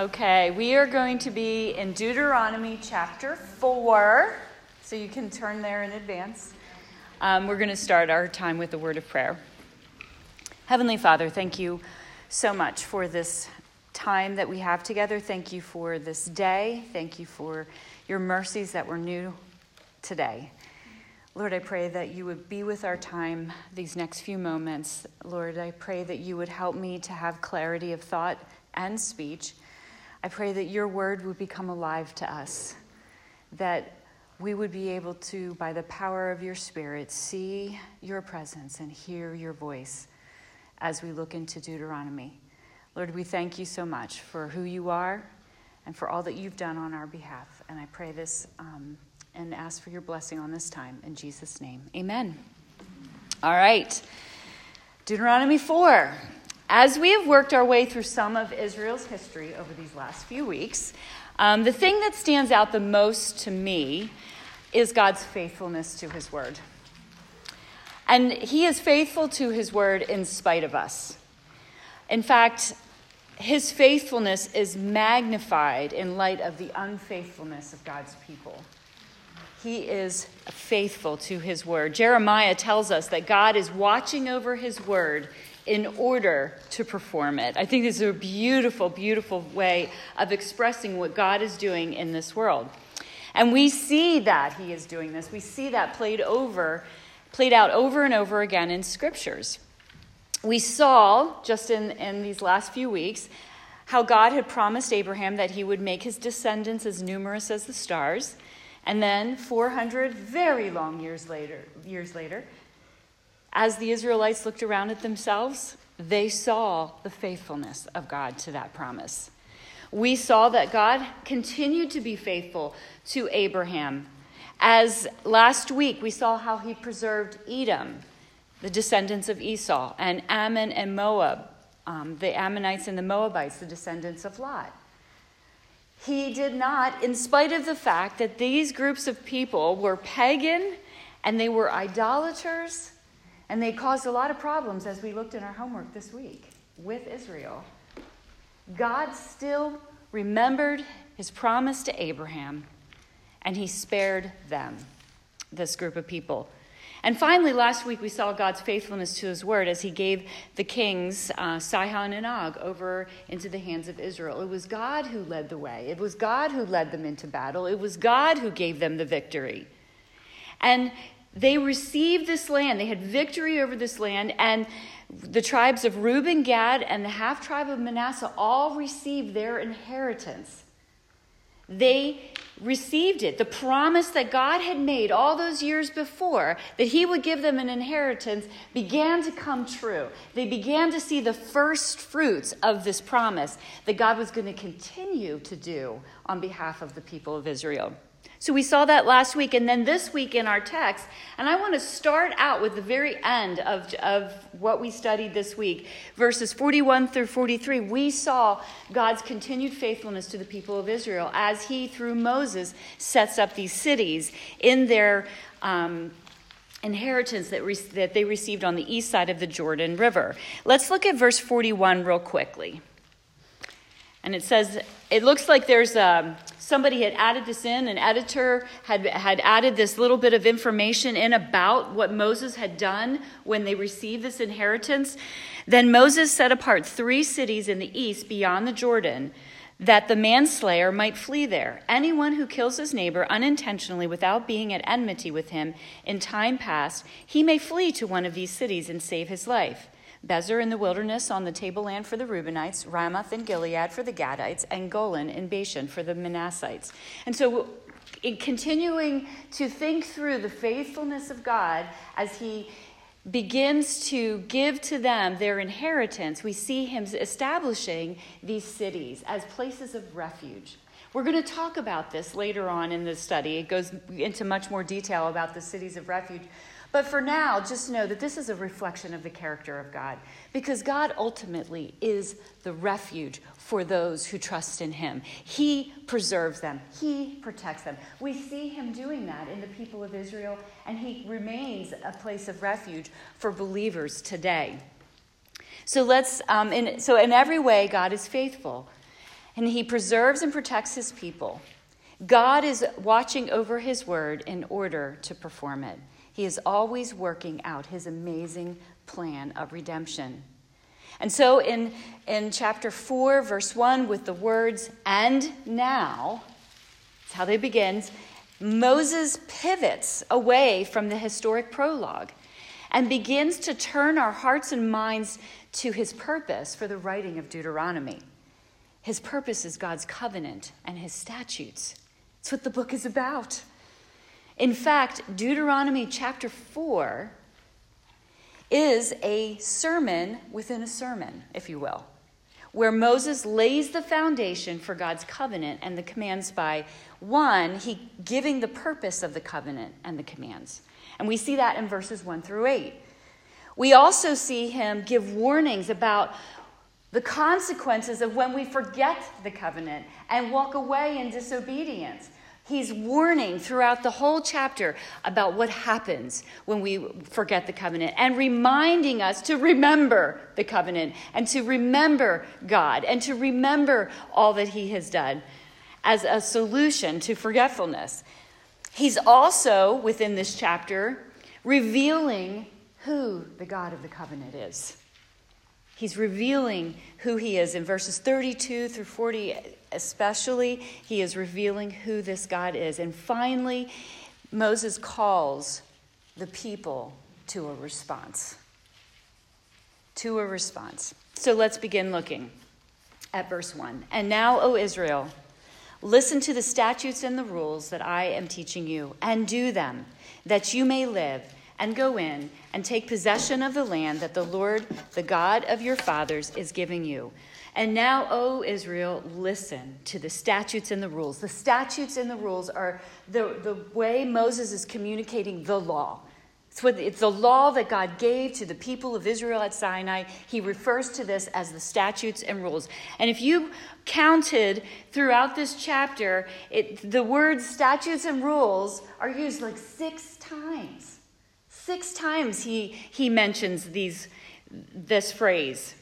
Okay, we are going to be in Deuteronomy chapter 4, so you can turn there in advance. Um, we're going to start our time with a word of prayer. Heavenly Father, thank you so much for this time that we have together. Thank you for this day. Thank you for your mercies that were new today. Lord, I pray that you would be with our time these next few moments. Lord, I pray that you would help me to have clarity of thought and speech. I pray that your word would become alive to us, that we would be able to, by the power of your Spirit, see your presence and hear your voice as we look into Deuteronomy. Lord, we thank you so much for who you are and for all that you've done on our behalf. And I pray this um, and ask for your blessing on this time. In Jesus' name, amen. All right. Deuteronomy 4. As we have worked our way through some of Israel's history over these last few weeks, um, the thing that stands out the most to me is God's faithfulness to his word. And he is faithful to his word in spite of us. In fact, his faithfulness is magnified in light of the unfaithfulness of God's people. He is faithful to his word. Jeremiah tells us that God is watching over his word in order to perform it. I think this is a beautiful, beautiful way of expressing what God is doing in this world. And we see that he is doing this. We see that played over, played out over and over again in scriptures. We saw just in, in these last few weeks how God had promised Abraham that he would make his descendants as numerous as the stars. And then 400 very long years later, years later, as the Israelites looked around at themselves, they saw the faithfulness of God to that promise. We saw that God continued to be faithful to Abraham. As last week, we saw how he preserved Edom, the descendants of Esau, and Ammon and Moab, um, the Ammonites and the Moabites, the descendants of Lot. He did not, in spite of the fact that these groups of people were pagan and they were idolaters and they caused a lot of problems as we looked in our homework this week with Israel. God still remembered his promise to Abraham, and he spared them, this group of people. And finally, last week we saw God's faithfulness to his word as he gave the kings, uh, Sihon and Og, over into the hands of Israel. It was God who led the way, it was God who led them into battle, it was God who gave them the victory. And they received this land. They had victory over this land, and the tribes of Reuben, Gad, and the half tribe of Manasseh all received their inheritance. They received it. The promise that God had made all those years before that He would give them an inheritance began to come true. They began to see the first fruits of this promise that God was going to continue to do on behalf of the people of Israel. So we saw that last week, and then this week in our text. And I want to start out with the very end of, of what we studied this week, verses 41 through 43. We saw God's continued faithfulness to the people of Israel as he, through Moses, sets up these cities in their. Um, inheritance that, re- that they received on the east side of the Jordan River. Let's look at verse 41 real quickly. And it says, it looks like there's um, somebody had added this in, an editor had, had added this little bit of information in about what Moses had done when they received this inheritance. Then Moses set apart three cities in the east beyond the Jordan that the manslayer might flee there. Anyone who kills his neighbor unintentionally without being at enmity with him in time past, he may flee to one of these cities and save his life. Bezer in the wilderness on the tableland for the Reubenites, Ramoth in Gilead for the Gadites, and Golan in Bashan for the Manassites. And so, in continuing to think through the faithfulness of God as He begins to give to them their inheritance, we see Him establishing these cities as places of refuge. We're going to talk about this later on in the study. It goes into much more detail about the cities of refuge. But for now, just know that this is a reflection of the character of God because God ultimately is the refuge for those who trust in Him. He preserves them, He protects them. We see Him doing that in the people of Israel, and He remains a place of refuge for believers today. So let's, um, in, so in every way, God is faithful. and he preserves and protects his people. God is watching over his word in order to perform it. He is always working out his amazing plan of redemption. And so in, in chapter 4, verse 1, with the words, and now, that's how they begins, Moses pivots away from the historic prologue and begins to turn our hearts and minds to his purpose for the writing of Deuteronomy. His purpose is God's covenant and his statutes. That's what the book is about. In fact, Deuteronomy chapter 4 is a sermon within a sermon, if you will, where Moses lays the foundation for God's covenant and the commands by one, he giving the purpose of the covenant and the commands. And we see that in verses 1 through 8. We also see him give warnings about the consequences of when we forget the covenant and walk away in disobedience. He's warning throughout the whole chapter about what happens when we forget the covenant and reminding us to remember the covenant and to remember God and to remember all that He has done as a solution to forgetfulness. He's also, within this chapter, revealing who the God of the covenant is. He's revealing who he is in verses 32 through 40, especially. He is revealing who this God is. And finally, Moses calls the people to a response. To a response. So let's begin looking at verse 1. And now, O Israel, listen to the statutes and the rules that I am teaching you, and do them, that you may live and go in and take possession of the land that the Lord, the God of your fathers, is giving you. And now, O Israel, listen to the statutes and the rules. The statutes and the rules are the, the way Moses is communicating the law. It's, what, it's the law that God gave to the people of Israel at Sinai. He refers to this as the statutes and rules. And if you counted throughout this chapter, it, the words statutes and rules are used like six times. Six times he, he mentions these, this phrase.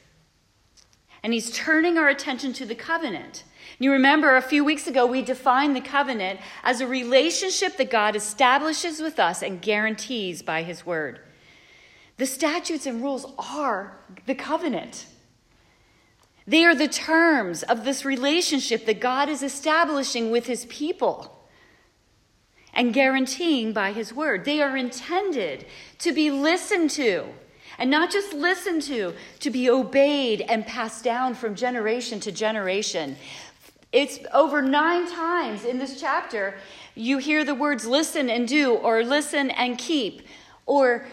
And he's turning our attention to the covenant. You remember a few weeks ago, we defined the covenant as a relationship that God establishes with us and guarantees by his word. The statutes and rules are the covenant. They are the terms of this relationship that God is establishing with his people and guaranteeing by his word. They are intended to be listened to. And not just listened to, to be obeyed and passed down from generation to generation. It's over nine times in this chapter you hear the words listen and do, or listen and keep, or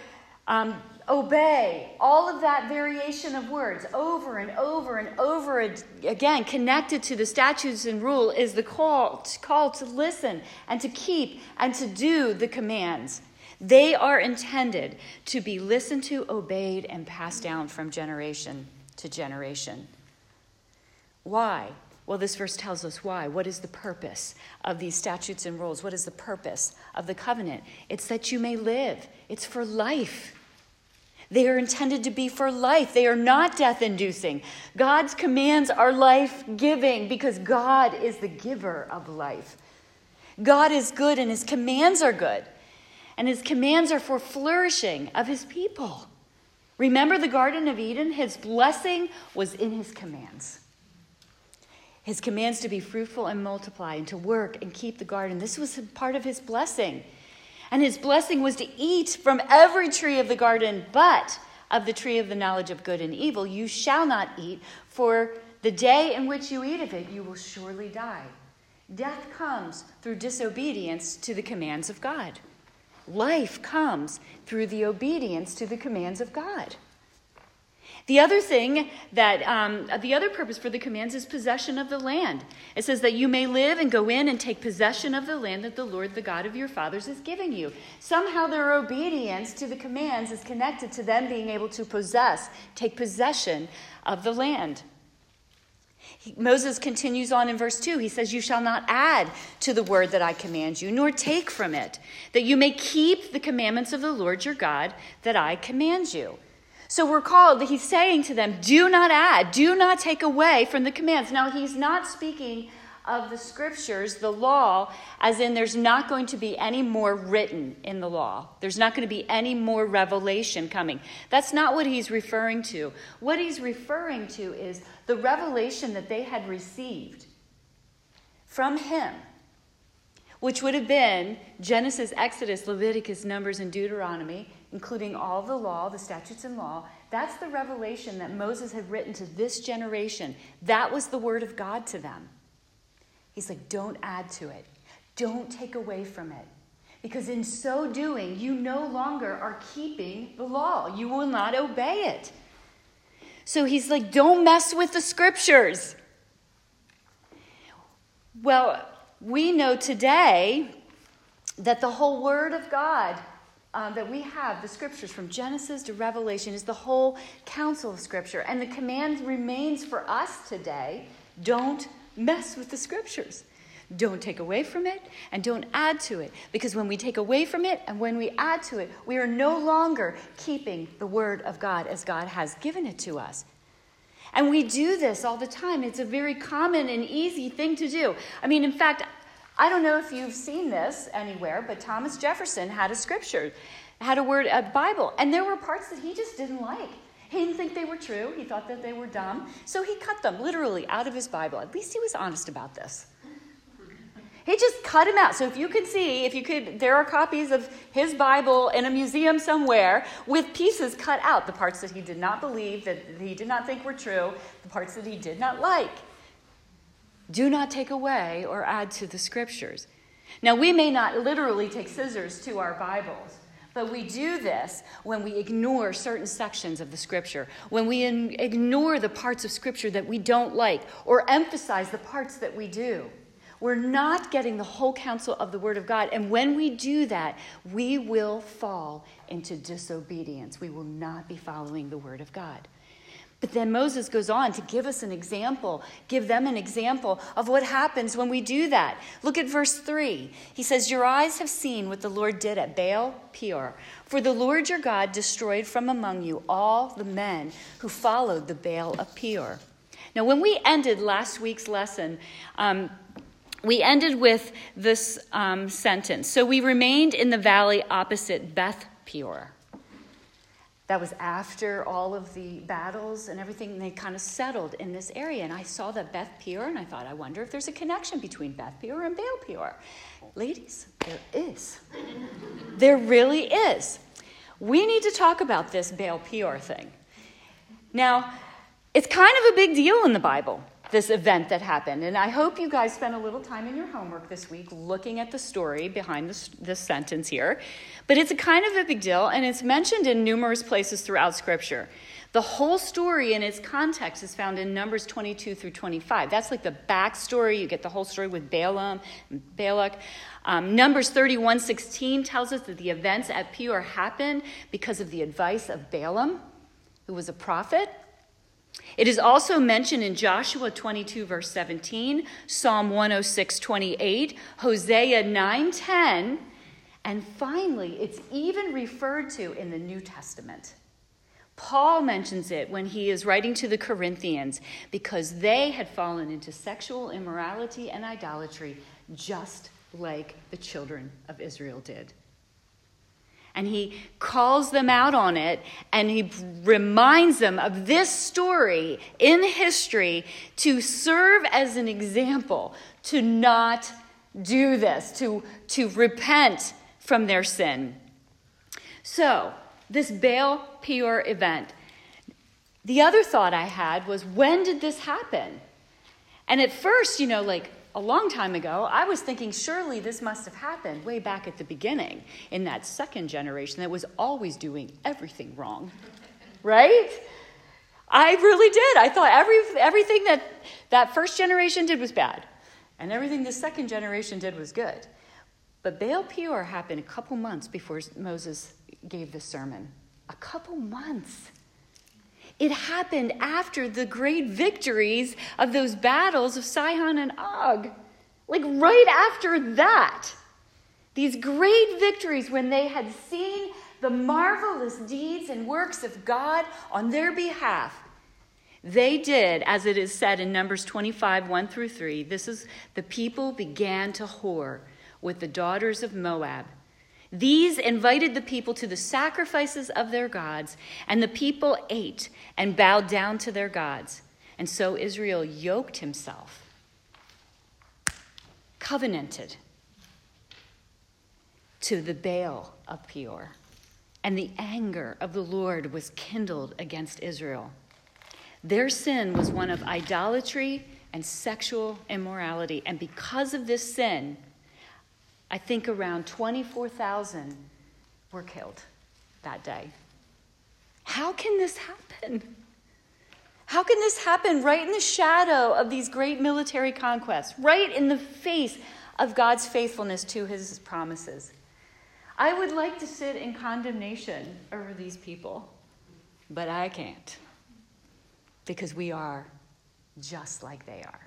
um, obey, all of that variation of words over and over and over again, connected to the statutes and rule, is the call, call to listen and to keep and to do the commands. They are intended to be listened to, obeyed, and passed down from generation to generation. Why? Well, this verse tells us why. What is the purpose of these statutes and rules? What is the purpose of the covenant? It's that you may live, it's for life. They are intended to be for life. They are not death inducing. God's commands are life giving because God is the giver of life. God is good and his commands are good. And his commands are for flourishing of his people. Remember the Garden of Eden? His blessing was in his commands. His commands to be fruitful and multiply and to work and keep the garden. This was part of his blessing. And his blessing was to eat from every tree of the garden, but of the tree of the knowledge of good and evil you shall not eat, for the day in which you eat of it, you will surely die. Death comes through disobedience to the commands of God. Life comes through the obedience to the commands of God. The other thing that, um, the other purpose for the commands is possession of the land. It says that you may live and go in and take possession of the land that the Lord, the God of your fathers, is giving you. Somehow their obedience to the commands is connected to them being able to possess, take possession of the land. Moses continues on in verse 2. He says, You shall not add to the word that I command you, nor take from it, that you may keep the commandments of the Lord your God that I command you. So we're called, he's saying to them, do not add, do not take away from the commands. Now, he's not speaking of the scriptures, the law, as in there's not going to be any more written in the law. There's not going to be any more revelation coming. That's not what he's referring to. What he's referring to is the revelation that they had received from him, which would have been Genesis, Exodus, Leviticus, Numbers, and Deuteronomy, including all the law, the statutes and law. That's the revelation that Moses had written to this generation. That was the word of God to them. He's like, don't add to it, don't take away from it. Because in so doing, you no longer are keeping the law. You will not obey it. So he's like, don't mess with the scriptures. Well, we know today that the whole Word of God uh, that we have, the scriptures from Genesis to Revelation, is the whole counsel of Scripture. And the command remains for us today don't mess with the scriptures. Don't take away from it and don't add to it. Because when we take away from it and when we add to it, we are no longer keeping the word of God as God has given it to us. And we do this all the time. It's a very common and easy thing to do. I mean, in fact, I don't know if you've seen this anywhere, but Thomas Jefferson had a scripture, had a word, a Bible, and there were parts that he just didn't like. He didn't think they were true. He thought that they were dumb. So he cut them literally out of his Bible. At least he was honest about this. He just cut him out. So if you could see, if you could, there are copies of his Bible in a museum somewhere with pieces cut out the parts that he did not believe, that he did not think were true, the parts that he did not like. Do not take away or add to the scriptures. Now, we may not literally take scissors to our Bibles, but we do this when we ignore certain sections of the scripture, when we ignore the parts of scripture that we don't like, or emphasize the parts that we do. We're not getting the whole counsel of the Word of God. And when we do that, we will fall into disobedience. We will not be following the Word of God. But then Moses goes on to give us an example, give them an example of what happens when we do that. Look at verse 3. He says, Your eyes have seen what the Lord did at Baal Peor. For the Lord your God destroyed from among you all the men who followed the Baal of Peor. Now, when we ended last week's lesson, um, we ended with this um, sentence. So we remained in the valley opposite Beth Peor. That was after all of the battles and everything. They kind of settled in this area. And I saw that Beth Peor, and I thought, I wonder if there's a connection between Beth Peor and Baal Peor. Ladies, there is. there really is. We need to talk about this Baal Peor thing. Now, it's kind of a big deal in the Bible this event that happened. And I hope you guys spent a little time in your homework this week looking at the story behind this, this sentence here. But it's a kind of a big deal, and it's mentioned in numerous places throughout Scripture. The whole story in its context is found in Numbers 22 through 25. That's like the backstory. You get the whole story with Balaam and Balak. Um, Numbers 31 16 tells us that the events at Peor happened because of the advice of Balaam, who was a prophet. It is also mentioned in Joshua 22, verse 17, Psalm 106, 28, Hosea 9, 10, and finally, it's even referred to in the New Testament. Paul mentions it when he is writing to the Corinthians because they had fallen into sexual immorality and idolatry just like the children of Israel did and he calls them out on it and he reminds them of this story in history to serve as an example to not do this, to, to repent from their sin. So, this Baal Peor event. The other thought I had was when did this happen? And at first, you know, like a long time ago, I was thinking surely this must have happened way back at the beginning in that second generation that was always doing everything wrong. Right? I really did. I thought every, everything that that first generation did was bad, and everything the second generation did was good. But Baal Peor happened a couple months before Moses gave the sermon. A couple months. It happened after the great victories of those battles of Sihon and Og. Like right after that. These great victories when they had seen the marvelous deeds and works of God on their behalf. They did, as it is said in Numbers 25, 1 through 3. This is the people began to whore with the daughters of Moab. These invited the people to the sacrifices of their gods, and the people ate and bowed down to their gods. And so Israel yoked himself, covenanted to the Baal of Peor. And the anger of the Lord was kindled against Israel. Their sin was one of idolatry and sexual immorality. And because of this sin, I think around 24,000 were killed that day. How can this happen? How can this happen right in the shadow of these great military conquests, right in the face of God's faithfulness to his promises? I would like to sit in condemnation over these people, but I can't because we are just like they are.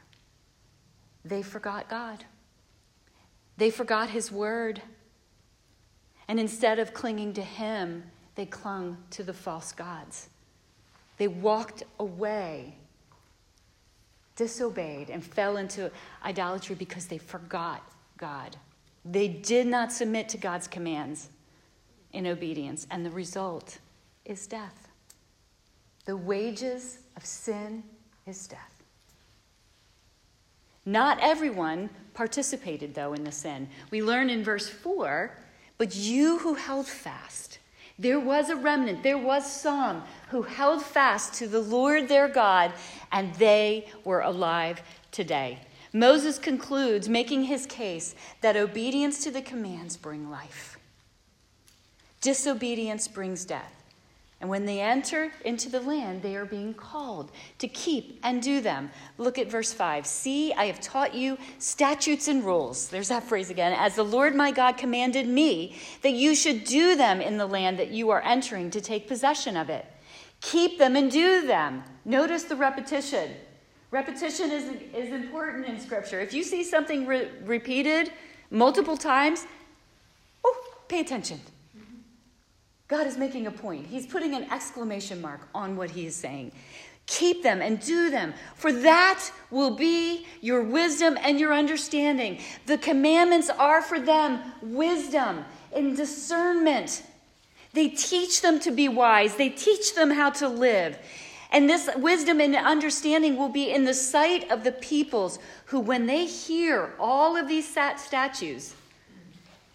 They forgot God, they forgot His word. And instead of clinging to Him, they clung to the false gods. They walked away, disobeyed, and fell into idolatry because they forgot God. They did not submit to God's commands in obedience, and the result is death. The wages of sin is death. Not everyone participated, though, in the sin. We learn in verse 4 but you who held fast, there was a remnant, there was some who held fast to the Lord their God, and they were alive today. Moses concludes, making his case that obedience to the commands bring life. Disobedience brings death. And when they enter into the land, they are being called to keep and do them. Look at verse 5. See, I have taught you statutes and rules. There's that phrase again. As the Lord my God commanded me, that you should do them in the land that you are entering to take possession of it. Keep them and do them. Notice the repetition. Repetition is, is important in Scripture. If you see something re- repeated multiple times, oh, pay attention. God is making a point. He's putting an exclamation mark on what he is saying. Keep them and do them, for that will be your wisdom and your understanding. The commandments are for them wisdom and discernment. They teach them to be wise, they teach them how to live. And this wisdom and understanding will be in the sight of the peoples who, when they hear all of these statutes,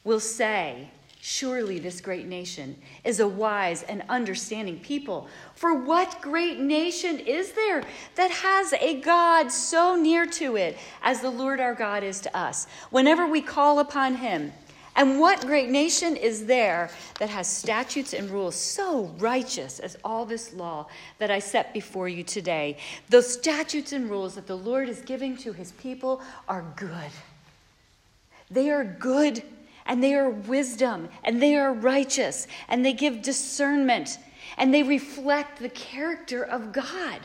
will say, Surely this great nation is a wise and understanding people. For what great nation is there that has a God so near to it as the Lord our God is to us? Whenever we call upon him, and what great nation is there that has statutes and rules so righteous as all this law that I set before you today? Those statutes and rules that the Lord is giving to his people are good. They are good and they are wisdom and they are righteous and they give discernment and they reflect the character of God.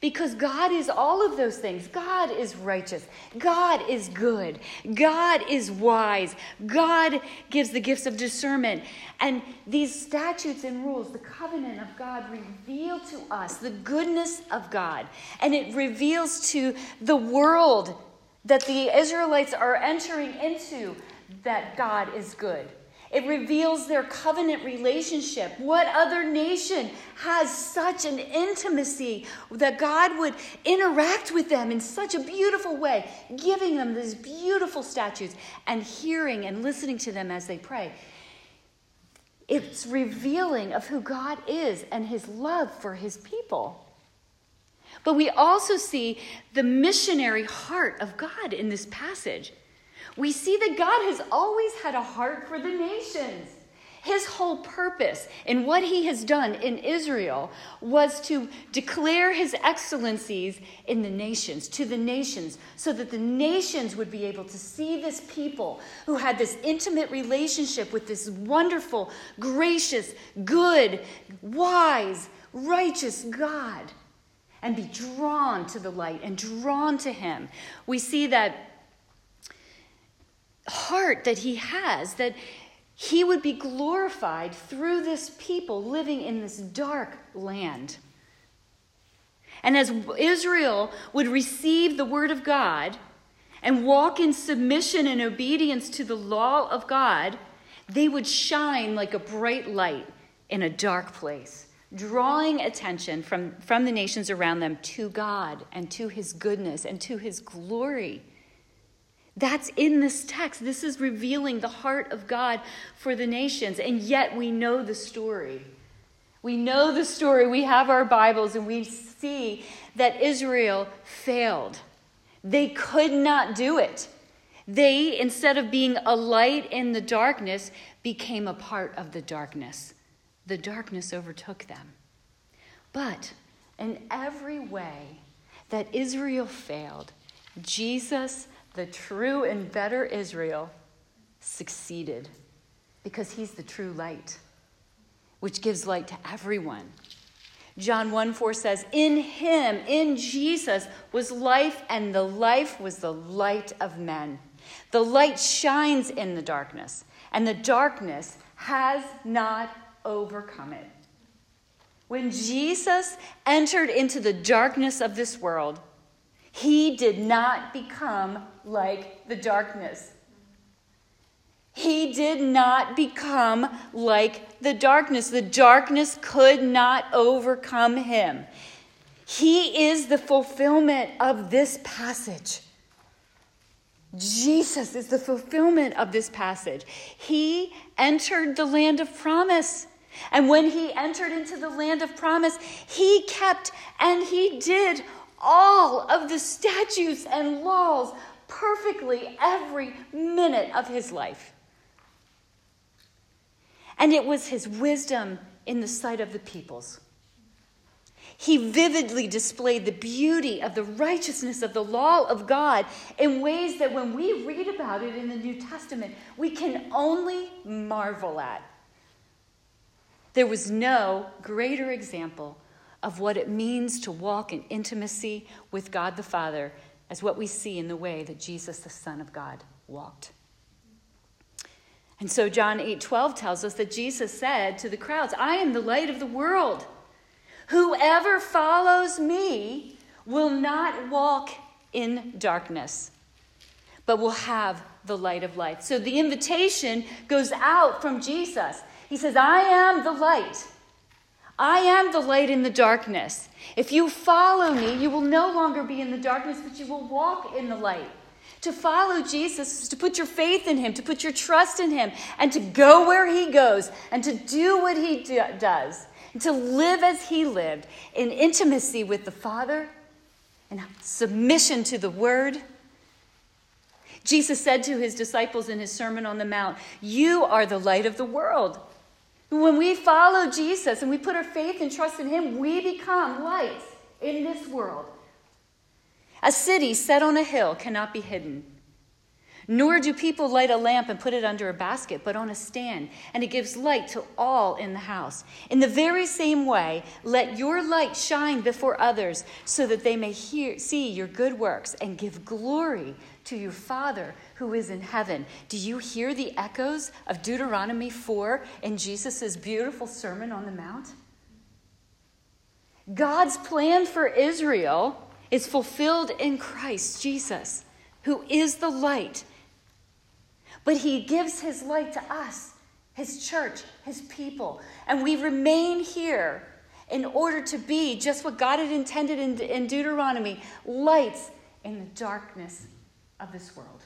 Because God is all of those things. God is righteous. God is good. God is wise. God gives the gifts of discernment. And these statutes and rules, the covenant of God, reveal to us the goodness of God. And it reveals to the world that the Israelites are entering into that God is good. It reveals their covenant relationship. What other nation has such an intimacy that God would interact with them in such a beautiful way, giving them these beautiful statutes and hearing and listening to them as they pray? It's revealing of who God is and his love for his people. But we also see the missionary heart of God in this passage we see that God has always had a heart for the nations. His whole purpose in what he has done in Israel was to declare his excellencies in the nations, to the nations, so that the nations would be able to see this people who had this intimate relationship with this wonderful, gracious, good, wise, righteous God and be drawn to the light and drawn to him. We see that heart that he has, that he would be glorified through this people living in this dark land. And as Israel would receive the word of God and walk in submission and obedience to the law of God, they would shine like a bright light in a dark place, drawing attention from, from the nations around them to God and to his goodness and to his glory. That's in this text. This is revealing the heart of God for the nations. And yet we know the story. We know the story. We have our Bibles and we see that Israel failed. They could not do it. They, instead of being a light in the darkness, became a part of the darkness. The darkness overtook them. But in every way that Israel failed, Jesus the true and better Israel succeeded because he's the true light, which gives light to everyone. John 1 4 says, In him, in Jesus, was life, and the life was the light of men. The light shines in the darkness, and the darkness has not overcome it. When Jesus entered into the darkness of this world, he did not become like the darkness. He did not become like the darkness. The darkness could not overcome him. He is the fulfillment of this passage. Jesus is the fulfillment of this passage. He entered the land of promise. And when he entered into the land of promise, he kept and he did all of the statutes and laws perfectly every minute of his life. And it was his wisdom in the sight of the peoples. He vividly displayed the beauty of the righteousness of the law of God in ways that when we read about it in the New Testament, we can only marvel at. There was no greater example of what it means to walk in intimacy with God the Father as what we see in the way that Jesus, the Son of God, walked. And so John 8:12 tells us that Jesus said to the crowds, "I am the light of the world. Whoever follows me will not walk in darkness, but will have the light of life." So the invitation goes out from Jesus. He says, "I am the light. I am the light in the darkness. If you follow me, you will no longer be in the darkness, but you will walk in the light. To follow Jesus is to put your faith in him, to put your trust in him, and to go where he goes, and to do what he do- does, and to live as he lived in intimacy with the Father and submission to the Word. Jesus said to his disciples in his Sermon on the Mount, You are the light of the world. When we follow Jesus and we put our faith and trust in Him, we become lights in this world. A city set on a hill cannot be hidden. Nor do people light a lamp and put it under a basket, but on a stand, and it gives light to all in the house. In the very same way, let your light shine before others, so that they may hear, see your good works and give glory to your Father who is in heaven. Do you hear the echoes of Deuteronomy 4 in Jesus' beautiful Sermon on the Mount? God's plan for Israel is fulfilled in Christ Jesus, who is the light. But he gives his light to us, his church, his people. And we remain here in order to be just what God had intended in, in Deuteronomy lights in the darkness of this world.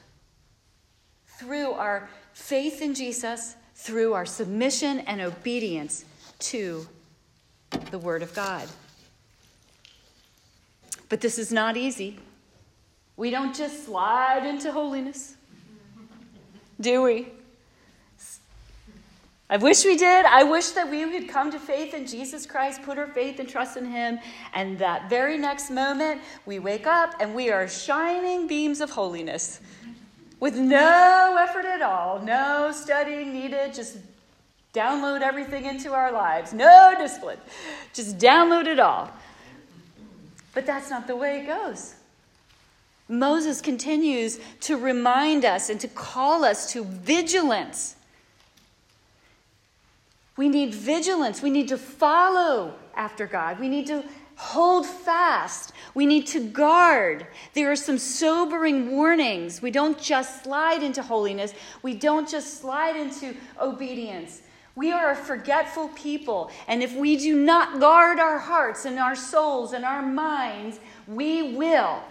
Through our faith in Jesus, through our submission and obedience to the Word of God. But this is not easy. We don't just slide into holiness, do we? I wish we did. I wish that we would come to faith in Jesus Christ, put our faith and trust in Him, and that very next moment we wake up and we are shining beams of holiness with no effort at all, no studying needed, just download everything into our lives, no discipline, just download it all. But that's not the way it goes. Moses continues to remind us and to call us to vigilance We need vigilance. We need to follow after God. We need to hold fast. We need to guard. There are some sobering warnings. We don't just slide into holiness, we don't just slide into obedience. We are a forgetful people, and if we do not guard our hearts and our souls and our minds, we will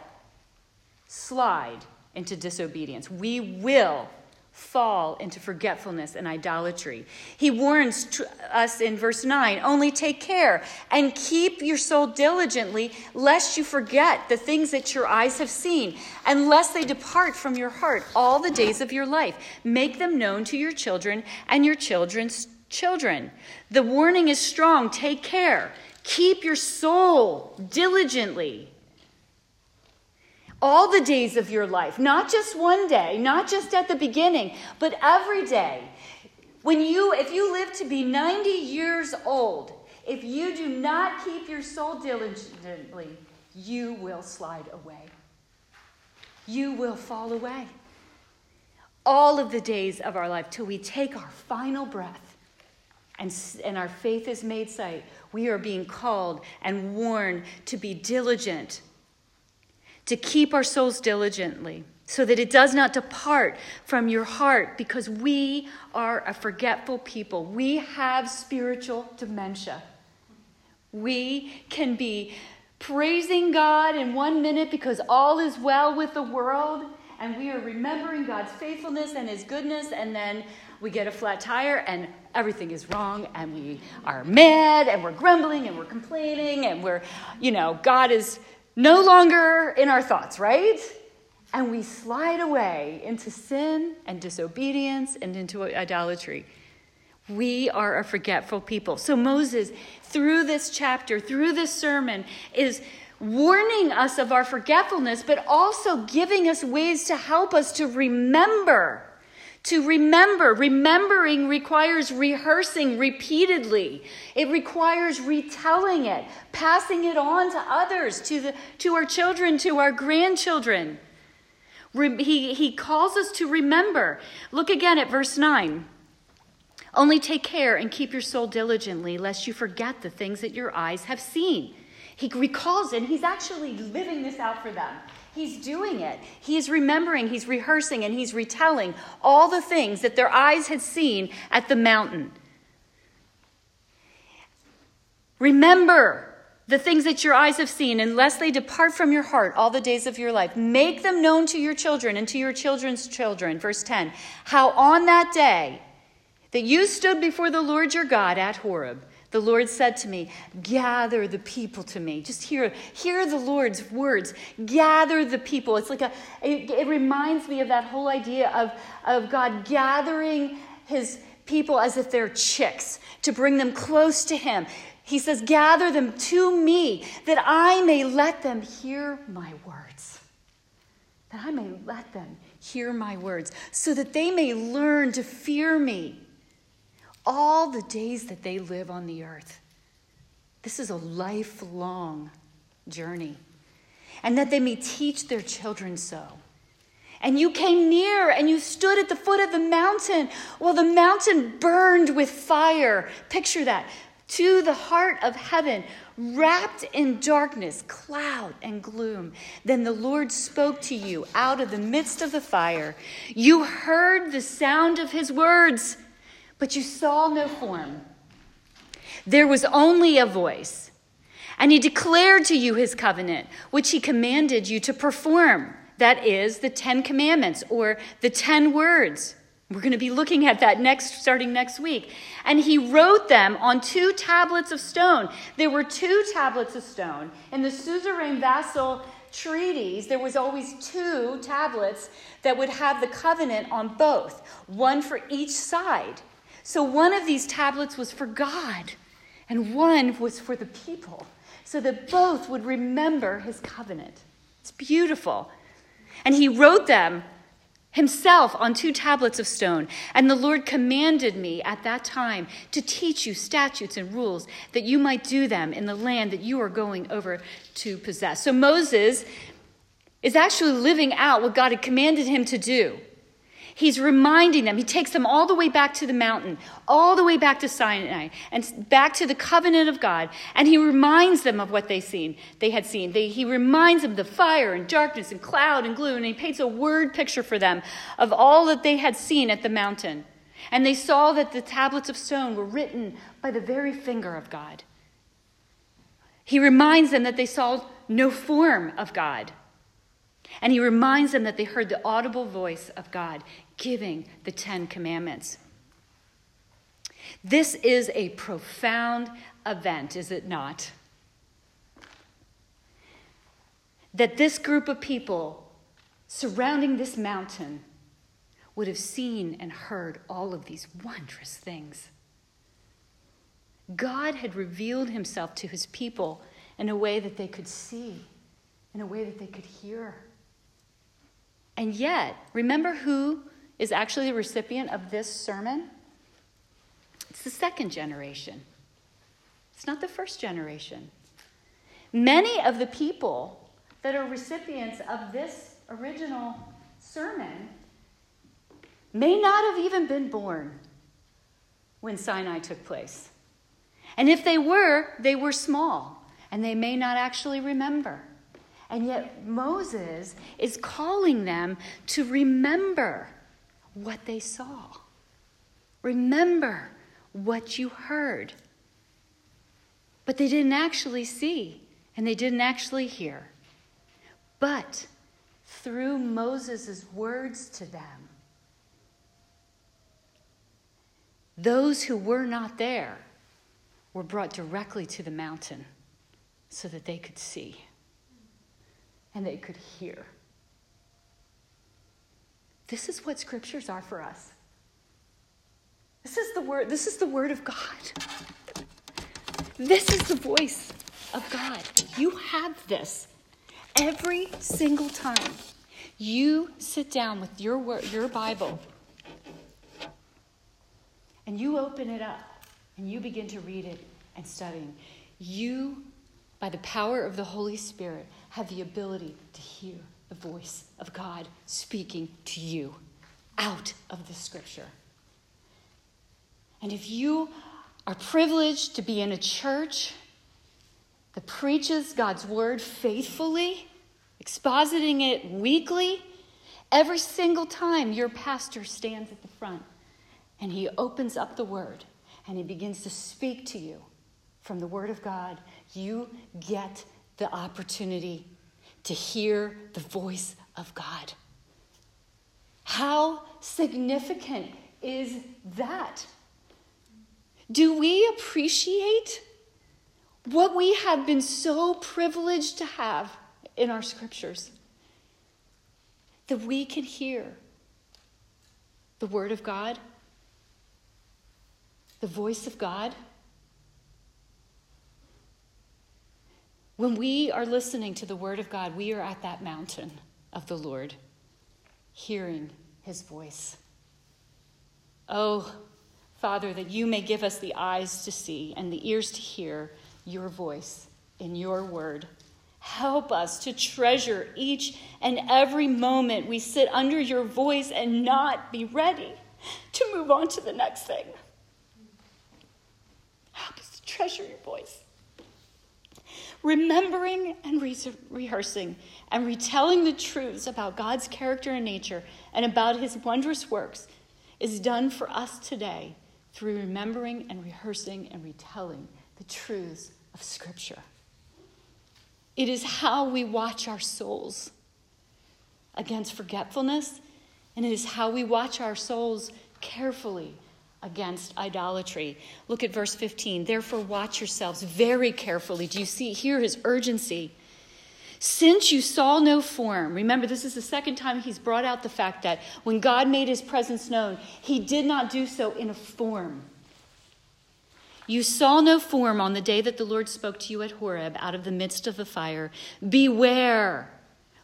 slide into disobedience. We will fall into forgetfulness and idolatry. He warns us in verse 9 only take care and keep your soul diligently, lest you forget the things that your eyes have seen, and lest they depart from your heart all the days of your life. Make them known to your children and your children's children. The warning is strong take care. Keep your soul diligently all the days of your life, not just one day, not just at the beginning, but every day. When you, if you live to be 90 years old, if you do not keep your soul diligently, you will slide away. You will fall away. All of the days of our life till we take our final breath and, and our faith is made sight, we are being called and warned to be diligent to keep our souls diligently, so that it does not depart from your heart, because we are a forgetful people. We have spiritual dementia. We can be praising God in one minute because all is well with the world, and we are remembering God's faithfulness and His goodness, and then we get a flat tire and everything is wrong and we are mad and we're grumbling and we're complaining and we're, you know, God is no longer in our thoughts, right? And we slide away into sin and disobedience and into idolatry. We are a forgetful people. So, Moses, through this chapter, through this sermon, is warning us of our forgetfulness, but also giving us ways to help us to remember to remember, remembering requires rehearsing repeatedly. It requires retelling it, passing it on to others, to, the, to our children, to our grandchildren. He, he calls us to remember. Look again at verse 9. Only take care and keep your soul diligently, lest you forget the things that your eyes have seen. He recalls it, he's actually living this out for them. He's doing it. He's remembering, he's rehearsing, and he's retelling all the things that their eyes had seen at the mountain. Remember the things that your eyes have seen, unless they depart from your heart all the days of your life. Make them known to your children and to your children's children. Verse 10 How on that day that you stood before the Lord your God at Horeb, the Lord said to me, Gather the people to me. Just hear, hear the Lord's words. Gather the people. It's like a, it, it reminds me of that whole idea of, of God gathering his people as if they're chicks to bring them close to him. He says, Gather them to me that I may let them hear my words. That I may let them hear my words so that they may learn to fear me all the days that they live on the earth. This is a lifelong journey. And that they may teach their children so. And you came near and you stood at the foot of the mountain while the mountain burned with fire. Picture that. To the heart of heaven, wrapped in darkness, cloud, and gloom. Then the Lord spoke to you out of the midst of the fire. You heard the sound of his words but you saw no form. There was only a voice. And he declared to you his covenant, which he commanded you to perform. That is the Ten Commandments or the Ten Words. We're going to be looking at that next, starting next week. And he wrote them on two tablets of stone. There were two tablets of stone. In the suzerain vassal treaties, there was always two tablets that would have the covenant on both, one for each side. So one of these tablets was for God, and one was for the people, so that both would remember his covenant. It's beautiful. And he wrote them himself on two tablets of stone. And the Lord commanded me at that time to teach you statutes and rules that you might do them in the land that you are going over to possess. So Moses is actually living out what God had commanded him to do. He's reminding them. He takes them all the way back to the mountain, all the way back to Sinai, and back to the covenant of God. And he reminds them of what they seen. They had seen. They, he reminds them of the fire and darkness and cloud and gloom. And he paints a word picture for them of all that they had seen at the mountain. And they saw that the tablets of stone were written by the very finger of God. He reminds them that they saw no form of God. And he reminds them that they heard the audible voice of God giving the Ten Commandments. This is a profound event, is it not? That this group of people surrounding this mountain would have seen and heard all of these wondrous things. God had revealed himself to his people in a way that they could see, in a way that they could hear. And yet, remember who is actually the recipient of this sermon? It's the second generation. It's not the first generation. Many of the people that are recipients of this original sermon may not have even been born when Sinai took place. And if they were, they were small, and they may not actually remember. And yet, Moses is calling them to remember what they saw. Remember what you heard. But they didn't actually see, and they didn't actually hear. But through Moses' words to them, those who were not there were brought directly to the mountain so that they could see and they could hear. This is what scriptures are for us. This is the word, this is the word of God. This is the voice of God. You have this every single time. You sit down with your word, your Bible and you open it up and you begin to read it and studying. You by the power of the Holy Spirit, have the ability to hear the voice of God speaking to you out of the scripture. And if you are privileged to be in a church that preaches God's word faithfully, expositing it weekly, every single time your pastor stands at the front and he opens up the word and he begins to speak to you from the word of God you get the opportunity to hear the voice of God. How significant is that? Do we appreciate what we have been so privileged to have in our scriptures? That we can hear the Word of God, the voice of God. When we are listening to the Word of God, we are at that mountain of the Lord, hearing His voice. Oh, Father, that you may give us the eyes to see and the ears to hear your voice in your word. Help us to treasure each and every moment we sit under your voice and not be ready to move on to the next thing. Help us to treasure your voice remembering and re- rehearsing and retelling the truths about God's character and nature and about his wondrous works is done for us today through remembering and rehearsing and retelling the truths of Scripture. It is how we watch our souls against forgetfulness, and it is how we watch our souls carefully against idolatry. Look at verse 15. Therefore, watch yourselves very carefully. Do you see here his urgency? Since you saw no form, remember, this is the second time he's brought out the fact that when God made his presence known, he did not do so in a form. You saw no form on the day that the Lord spoke to you at Horeb out of the midst of the fire. Beware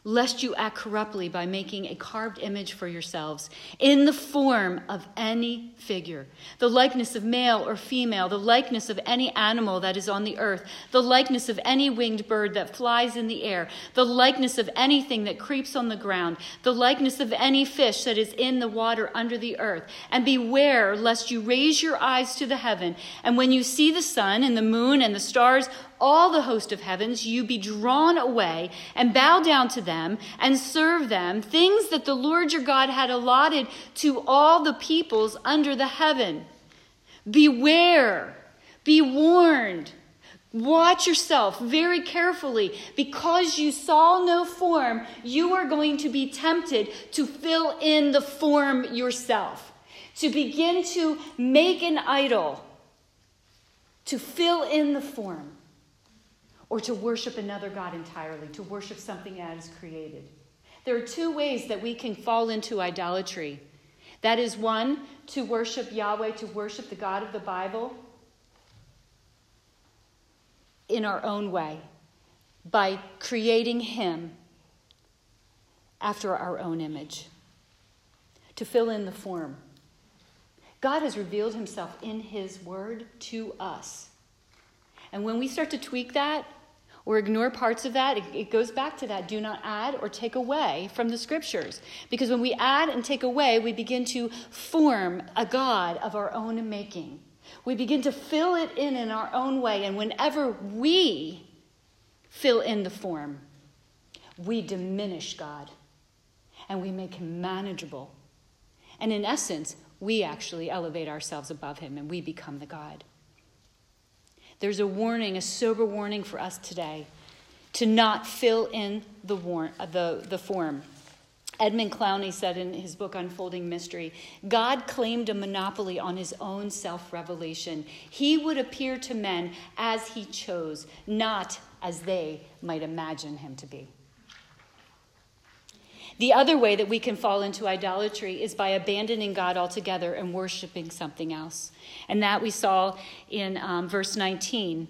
lest you act corruptly by making a carved image for yourselves in the form of any figure, the likeness of male or female, the likeness of any animal that is on the earth, the likeness of any winged bird that flies in the air, the likeness of anything that creeps on the ground, the likeness of any fish that is in the water under the earth. And beware lest you raise your eyes to the heaven, and when you see the sun and the moon and the stars, all the host of heavens, you be drawn away and bow down to them and serve them, things that the Lord your God had allotted to all the peoples under the heaven. Beware, be warned. Watch yourself very carefully. Because you saw no form, you are going to be tempted to fill in the form yourself, to begin to make an idol, to fill in the form or to worship another God entirely, to worship something that is created. There are two ways that we can fall into idolatry. That is one, to worship Yahweh, to worship the God of the Bible in our own way by creating Him after our own image, to fill in the form. God has revealed Himself in His Word to us. And when we start to tweak that, or ignore parts of that, it, goes back to that do not add or take away from the scriptures. Because when we add and take away, we begin to form a God of our own making. We begin to fill it in in our own way. And whenever we fill in the form, we diminish God and we make him manageable. And in essence, we actually elevate ourselves above him and we become the God. There's a warning, a sober warning for us today to not fill in the, war- uh, the, the form. Edmund Clowney said in his book Unfolding Mystery God claimed a monopoly on his own self revelation. He would appear to men as he chose, not as they might imagine him to be. The other way that we can fall into idolatry is by abandoning God altogether and worshiping something else. And that we saw in um, verse 19.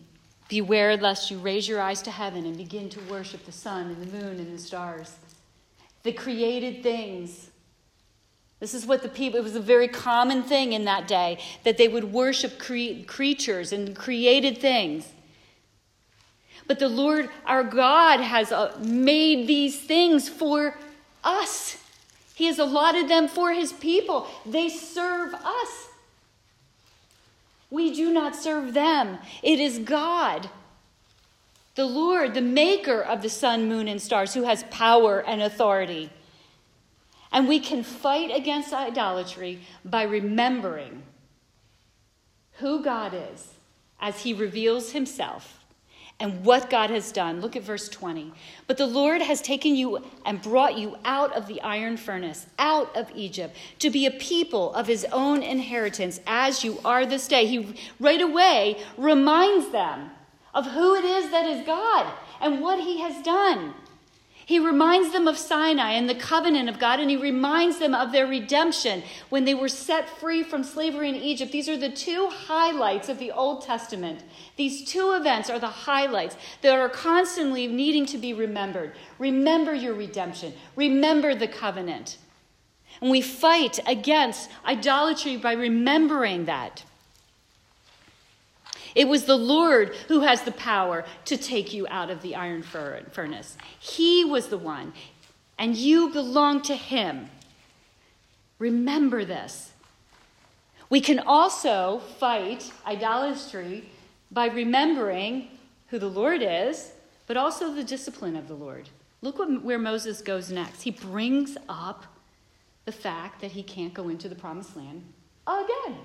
Beware lest you raise your eyes to heaven and begin to worship the sun and the moon and the stars, the created things. This is what the people, it was a very common thing in that day that they would worship cre- creatures and created things. But the Lord our God has uh, made these things for us. He has allotted them for his people. They serve us. We do not serve them. It is God, the Lord, the maker of the sun, moon, and stars, who has power and authority. And we can fight against idolatry by remembering who God is as he reveals himself and what God has done. Look at verse 20. But the Lord has taken you and brought you out of the iron furnace, out of Egypt, to be a people of his own inheritance, as you are this day. He right away reminds them of who it is that is God and what he has done. He reminds them of Sinai and the covenant of God, and he reminds them of their redemption when they were set free from slavery in Egypt. These are the two highlights of the Old Testament. These two events are the highlights that are constantly needing to be remembered. Remember your redemption, remember the covenant. And we fight against idolatry by remembering that. It was the Lord who has the power to take you out of the iron furnace. He was the one, and you belong to Him. Remember this. We can also fight idolatry by remembering who the Lord is, but also the discipline of the Lord. Look what, where Moses goes next. He brings up the fact that he can't go into the promised land again.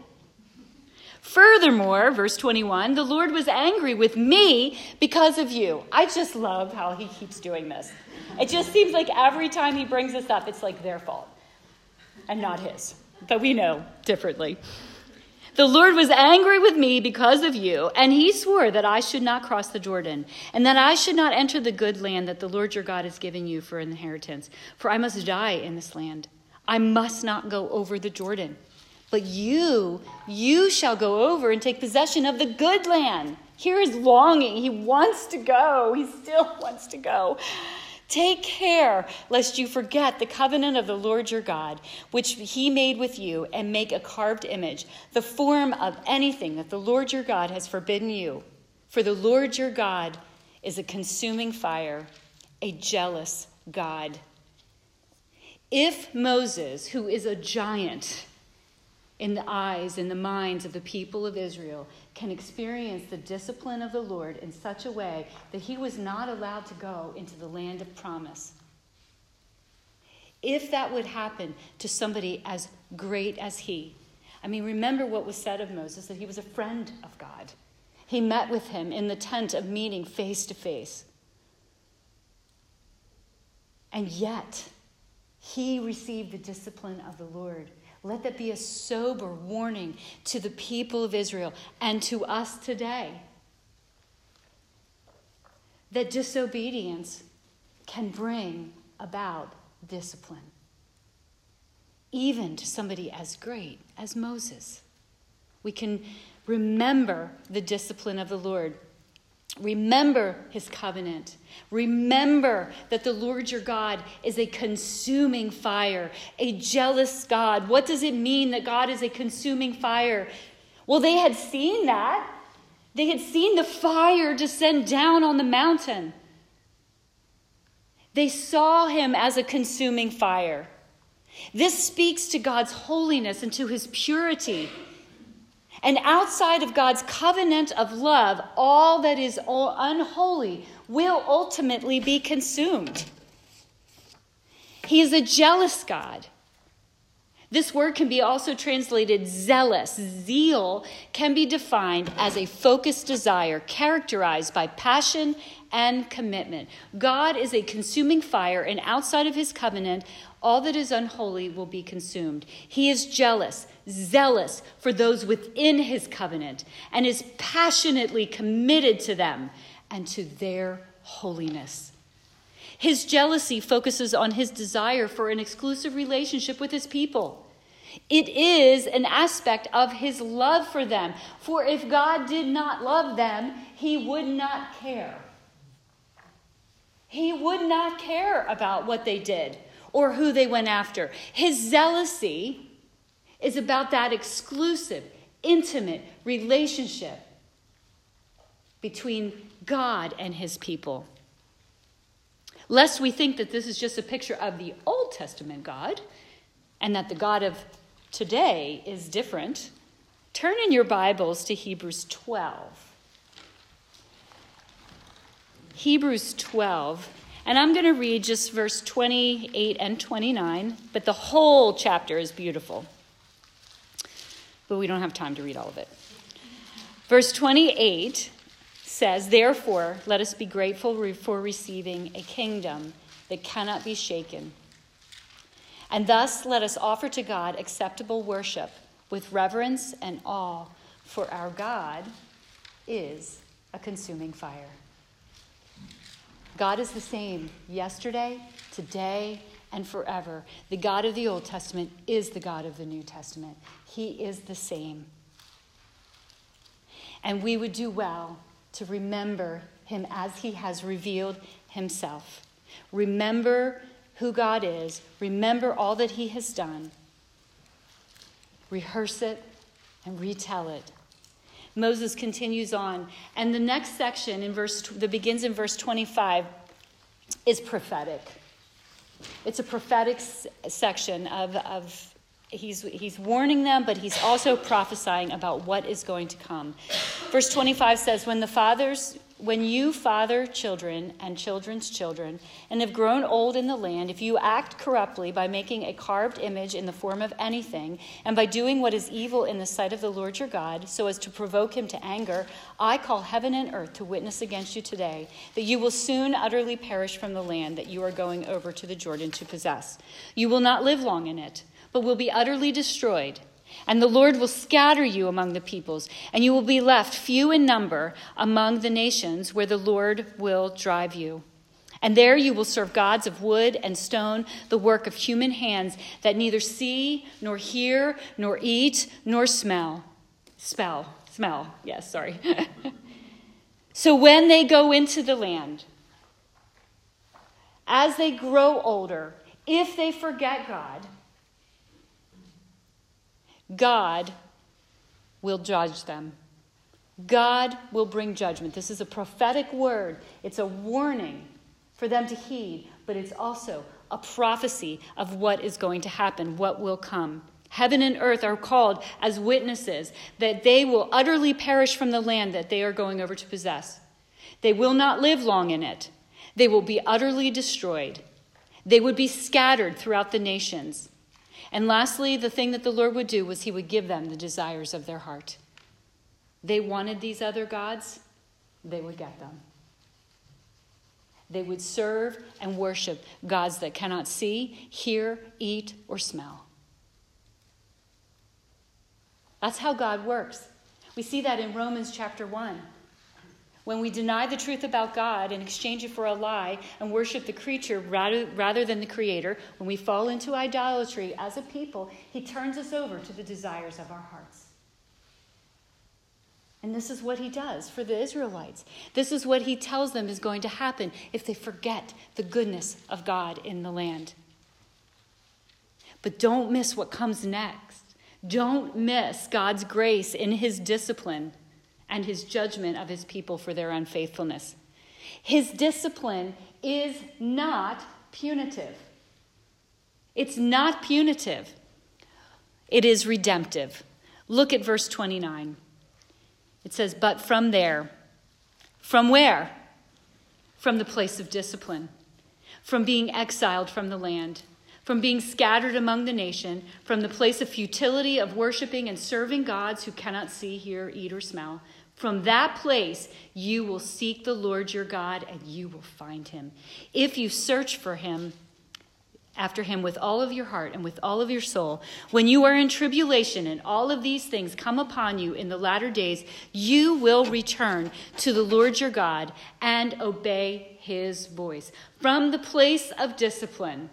Furthermore, verse 21, the Lord was angry with me because of you. I just love how he keeps doing this. It just seems like every time he brings this up, it's like their fault and not his. But we know differently. The Lord was angry with me because of you, and he swore that I should not cross the Jordan, and that I should not enter the good land that the Lord your God has given you for inheritance. For I must die in this land. I must not go over the Jordan. But you, you shall go over and take possession of the good land. Here is longing. He wants to go. He still wants to go. Take care lest you forget the covenant of the Lord your God, which he made with you, and make a carved image, the form of anything that the Lord your God has forbidden you. For the Lord your God is a consuming fire, a jealous God. If Moses, who is a giant in the eyes and the minds of the people of Israel, can experience the discipline of the Lord in such a way that he was not allowed to go into the land of promise. If that would happen to somebody as great as he, I mean, remember what was said of Moses that he was a friend of God. He met with him in the tent of meeting face to face. And yet, he received the discipline of the Lord. Let that be a sober warning to the people of Israel and to us today that disobedience can bring about discipline, even to somebody as great as Moses. We can remember the discipline of the Lord Remember his covenant. Remember that the Lord your God is a consuming fire, a jealous God. What does it mean that God is a consuming fire? Well, they had seen that. They had seen the fire descend down on the mountain. They saw him as a consuming fire. This speaks to God's holiness and to his purity. And outside of God's covenant of love, all that is unholy will ultimately be consumed. He is a jealous God. This word can be also translated zealous. Zeal can be defined as a focused desire characterized by passion and commitment. God is a consuming fire, and outside of his covenant, all that is unholy will be consumed. He is jealous, zealous for those within his covenant, and is passionately committed to them and to their holiness. His jealousy focuses on his desire for an exclusive relationship with his people. It is an aspect of his love for them. For if God did not love them, he would not care. He would not care about what they did or who they went after. His zealousy is about that exclusive, intimate relationship between God and his people. Lest we think that this is just a picture of the Old Testament God and that the God of today is different, turn in your Bibles to Hebrews 12. Hebrews 12 and I'm going to read just verse 28 and 29, but the whole chapter is beautiful. But we don't have time to read all of it. Verse 28 says, Therefore, let us be grateful for receiving a kingdom that cannot be shaken. And thus let us offer to God acceptable worship with reverence and awe, for our God is a consuming fire. God is the same yesterday, today, and forever. The God of the Old Testament is the God of the New Testament. He is the same. And we would do well to remember him as he has revealed himself. Remember who God is, remember all that he has done, rehearse it, and retell it Moses continues on. And the next section in verse that begins in verse 25 is prophetic. It's a prophetic section of, of he's, he's warning them, but he's also prophesying about what is going to come. Verse 25 says, When the fathers when you father children and children's children and have grown old in the land, if you act corruptly by making a carved image in the form of anything, and by doing what is evil in the sight of the Lord your God, so as to provoke him to anger, I call heaven and earth to witness against you today that you will soon utterly perish from the land that you are going over to the Jordan to possess. You will not live long in it, but will be utterly destroyed. And the Lord will scatter you among the peoples, and you will be left few in number among the nations where the Lord will drive you. And there you will serve gods of wood and stone, the work of human hands that neither see, nor hear, nor eat, nor smell. Spell. Smell. Yes, sorry. so when they go into the land, as they grow older, if they forget God, God will judge them. God will bring judgment. This is a prophetic word, it's a warning for them to heed, but it's also a prophecy of what is going to happen, what will come. Heaven and earth are called as witnesses that they will utterly perish from the land that they are going over to possess. They will not live long in it. They will be utterly destroyed. They would be scattered throughout the nations. And lastly, the thing that the Lord would do was he would give them the desires of their heart. They wanted these other gods, they would get them. They would serve and worship gods that cannot see, hear, eat, or smell. That's how God works. We see that in Romans chapter 1. When we deny the truth about God and exchange it for a lie and worship the creature rather, rather than the creator, when we fall into idolatry as a people, he turns us over to the desires of our hearts. And this is what he does for the Israelites. This is what he tells them is going to happen if they forget the goodness of God in the land. But don't miss what comes next. Don't miss God's grace in his discipline and his judgment of his people for their unfaithfulness. His discipline is not punitive. It's not punitive, it is redemptive. Look at verse 29. It says, But from there, from where? From the place of discipline, from being exiled from the land, from being scattered among the nation, from the place of futility of worshiping and serving gods who cannot see, hear, eat, or smell. From that place, you will seek the Lord your God and you will find him. If you search for him, after him with all of your heart and with all of your soul. When you are in tribulation and all of these things come upon you in the latter days, you will return to the Lord your God and obey his voice. From the place of discipline,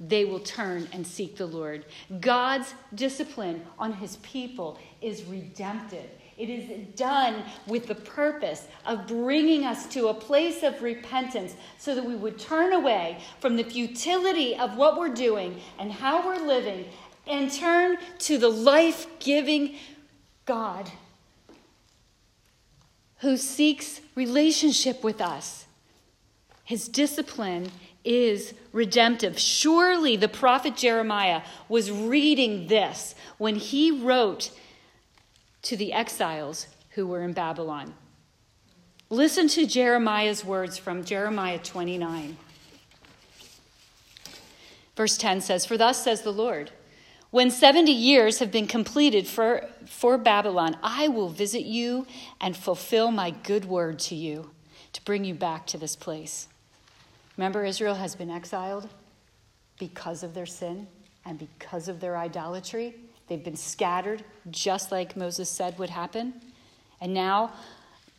they will turn and seek the Lord. God's discipline on his people is redemptive. It is done with the purpose of bringing us to a place of repentance so that we would turn away from the futility of what we're doing and how we're living and turn to the life giving God who seeks relationship with us. His discipline is redemptive. Surely the prophet Jeremiah was reading this when he wrote to the exiles who were in Babylon. Listen to Jeremiah's words from Jeremiah 29. Verse 10 says, For thus says the Lord, when 70 years have been completed for, for Babylon, I will visit you and fulfill my good word to you to bring you back to this place. Remember, Israel has been exiled because of their sin and because of their idolatry. They've been scattered, just like Moses said would happen. And now,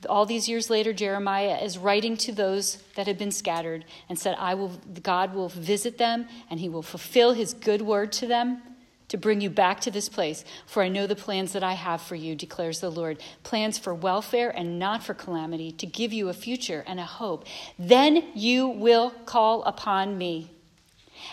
all these years later, Jeremiah is writing to those that had been scattered and said, I will, God will visit them and he will fulfill his good word to them to bring you back to this place. For I know the plans that I have for you, declares the Lord plans for welfare and not for calamity, to give you a future and a hope. Then you will call upon me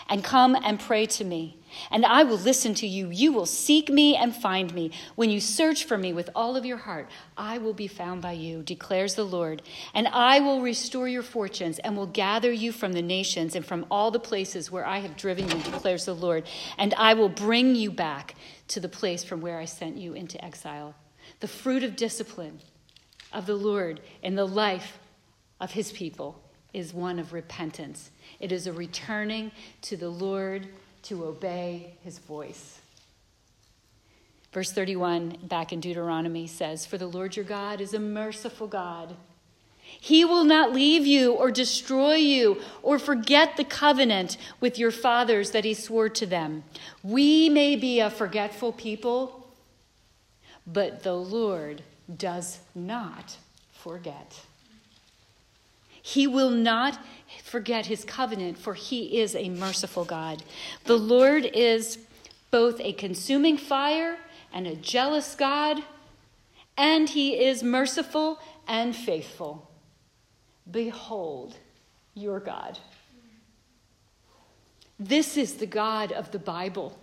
and come and pray to me and I will listen to you. You will seek me and find me. When you search for me with all of your heart, I will be found by you, declares the Lord. And I will restore your fortunes and will gather you from the nations and from all the places where I have driven you, declares the Lord. And I will bring you back to the place from where I sent you into exile. The fruit of discipline of the Lord in the life of his people is one of repentance. It is a returning to the Lord to obey his voice. Verse 31 back in Deuteronomy says, For the Lord your God is a merciful God. He will not leave you or destroy you or forget the covenant with your fathers that he swore to them. We may be a forgetful people, but the Lord does not forget. He will not forget his covenant, for he is a merciful God. The Lord is both a consuming fire and a jealous God, and he is merciful and faithful. Behold, your God. This is the God of the Bible.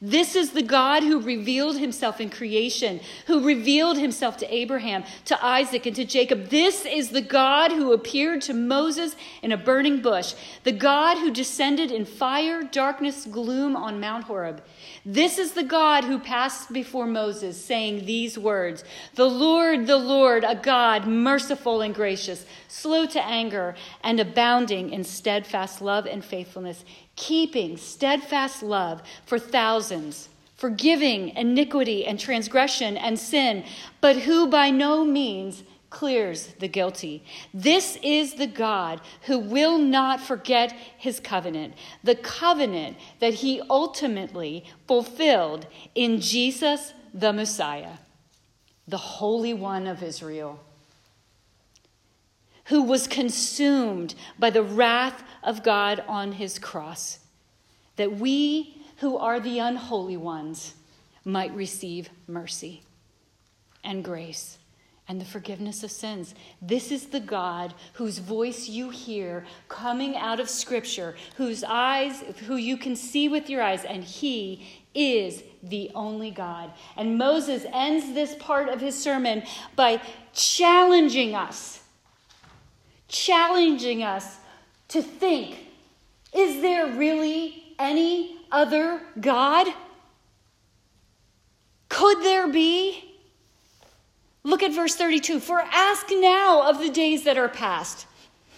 This is the God who revealed himself in creation, who revealed himself to Abraham, to Isaac, and to Jacob. This is the God who appeared to Moses in a burning bush, the God who descended in fire, darkness, gloom on Mount Horeb. This is the God who passed before Moses, saying these words The Lord, the Lord, a God merciful and gracious, slow to anger, and abounding in steadfast love and faithfulness keeping steadfast love for thousands, forgiving iniquity and transgression and sin, but who by no means clears the guilty. This is the God who will not forget his covenant, the covenant that he ultimately fulfilled in Jesus the Messiah, the Holy One of Israel who was consumed by the wrath of God on his cross, that we who are the unholy ones might receive mercy and grace and the forgiveness of sins. This is the God whose voice you hear coming out of Scripture, whose eyes, who you can see with your eyes, and He is the only God. And Moses ends this part of his sermon by challenging us challenging us to think is there really any other God? Could there be? Look at verse 32. For ask now of the days that are past,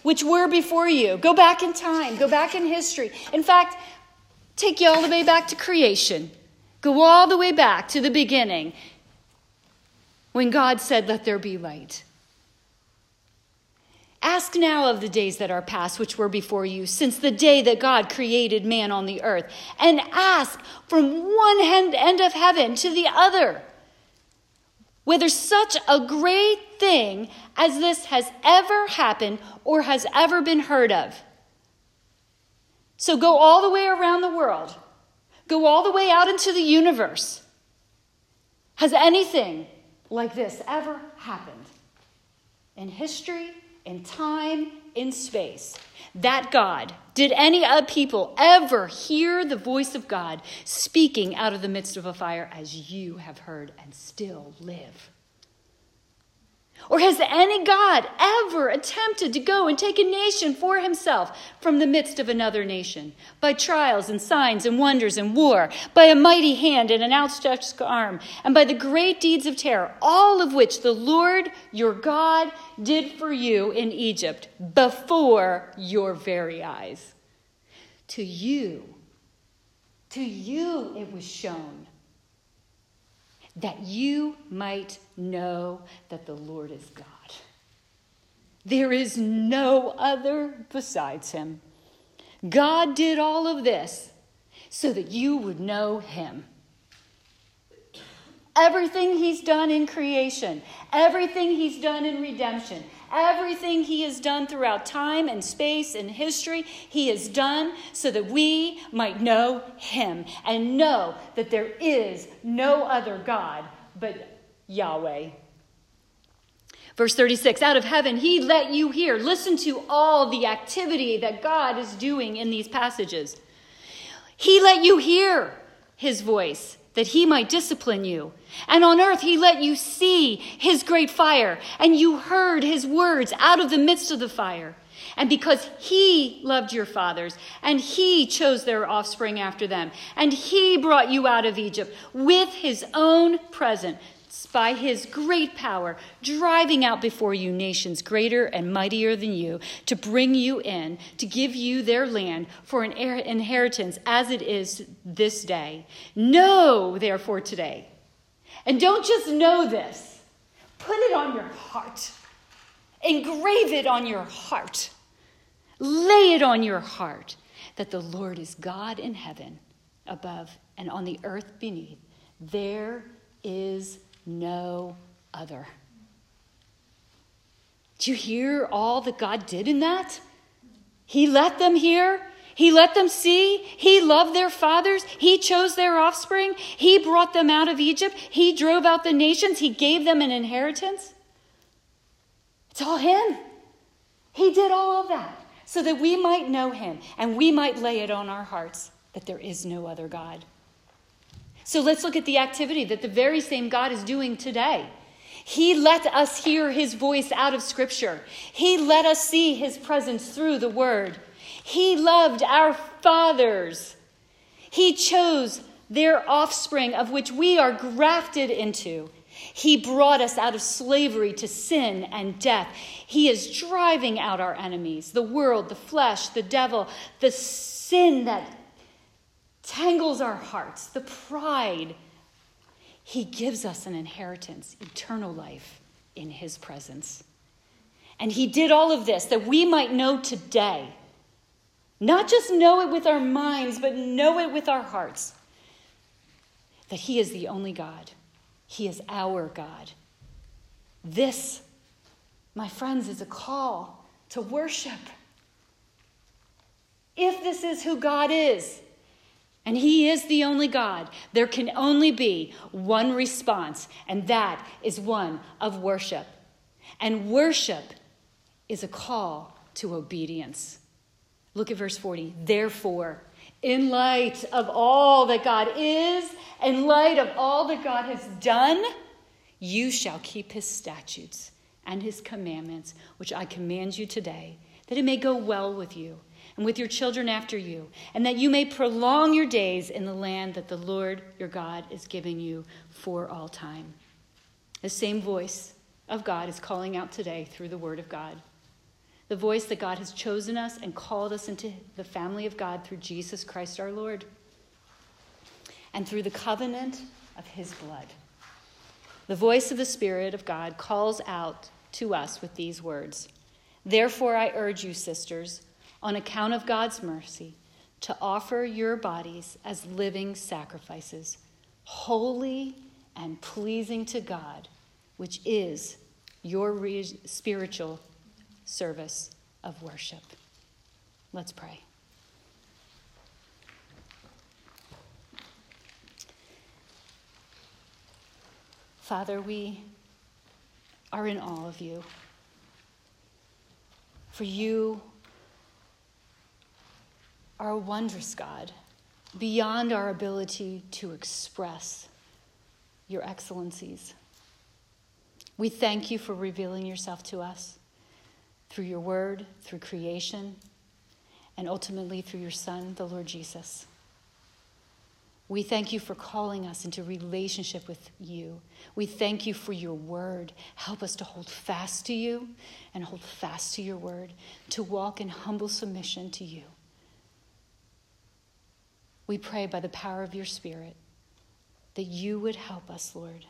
which were before you. Go back in time, go back in history. In fact, take you all the way back to creation. Go all the way back to the beginning when God said, Let there be light. Ask now of the days that are past, which were before you, since the day that God created man on the earth, and ask from one end of heaven to the other whether such a great thing as this has ever happened or has ever been heard of. So go all the way around the world, go all the way out into the universe. Has anything like this ever happened in history? In time, in space. That God, did any people ever hear the voice of God speaking out of the midst of a fire as you have heard and still live? Or has any God ever attempted to go and take a nation for himself from the midst of another nation by trials and signs and wonders and war, by a mighty hand and an outstretched arm, and by the great deeds of terror, all of which the Lord your God did for you in Egypt before your very eyes? To you, to you it was shown that you might know that the Lord is God. There is no other besides him. God did all of this so that you would know him. Everything he's done in creation, everything he's done in redemption, everything he has done throughout time and space and history, he has done so that we might know him and know that there is no other God but Yahweh. Verse 36 Out of heaven, he let you hear. Listen to all the activity that God is doing in these passages. He let you hear his voice that he might discipline you. And on earth he let you see his great fire, and you heard his words out of the midst of the fire. And because he loved your fathers, and he chose their offspring after them, and he brought you out of Egypt with his own presence by his great power, driving out before you nations greater and mightier than you, to bring you in, to give you their land for an inheritance as it is this day. Know, therefore, today. And don't just know this, put it on your heart, engrave it on your heart, lay it on your heart that the Lord is God in heaven above and on the earth beneath. There is no other. Do you hear all that God did in that? He let them hear. He let them see. He loved their fathers. He chose their offspring. He brought them out of Egypt. He drove out the nations. He gave them an inheritance. It's all Him. He did all of that. so that we might know him and we might lay it on our hearts that there is no other God. So let's look at the activity that the very same God is doing today. He let us hear his voice out of Scripture. He let us see his presence through the Word. He loved our fathers. He chose their offspring, of which we are grafted into. He brought us out of slavery to sin and death. He is driving out our enemies the world, the flesh, the devil, the sin that tangles our hearts, the pride he gives us an inheritance, eternal life in His presence. And He did all of this that we might know today, not just know it with our minds, but know it with our hearts, that He is the only God. He is our God. This, my friends, is a call to worship. If this is who God is, and He is the only God. There can only be one response, and that is one of worship. And worship is a call to obedience. Look at verse 40. Therefore, in light of all that God is, in light of all that God has done, you shall keep his statutes and his commandments, which I command you today, that it may go well with you and with your children after you, and that you may prolong your days in the land that the Lord your God is giving you for all time. The same voice of God is calling out today through the Word of God. The voice that God has chosen us and called us into the family of God through Jesus Christ our Lord and through the covenant of his blood. The voice of the Spirit of God calls out to us with these words Therefore, I urge you, sisters, on account of God's mercy, to offer your bodies as living sacrifices, holy and pleasing to God, which is your re- spiritual service of worship. Let's pray. Father, we are in awe of you. For you a wondrous God, beyond our ability to express your excellencies. We thank you for revealing yourself to us through your word, through creation, and ultimately through your Son, the Lord Jesus. We thank you for calling us into relationship with you. We thank you for your word. Help us to hold fast to you and hold fast to your word, to walk in humble submission to you. We pray by the power of your Spirit that you would help us, Lord,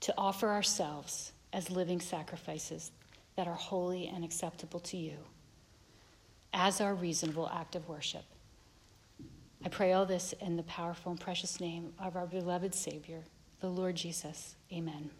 to offer ourselves as living sacrifices that are holy and acceptable to you as our reasonable act of worship. I pray all this in the powerful and precious name of our beloved Savior, the Lord Jesus. Amen.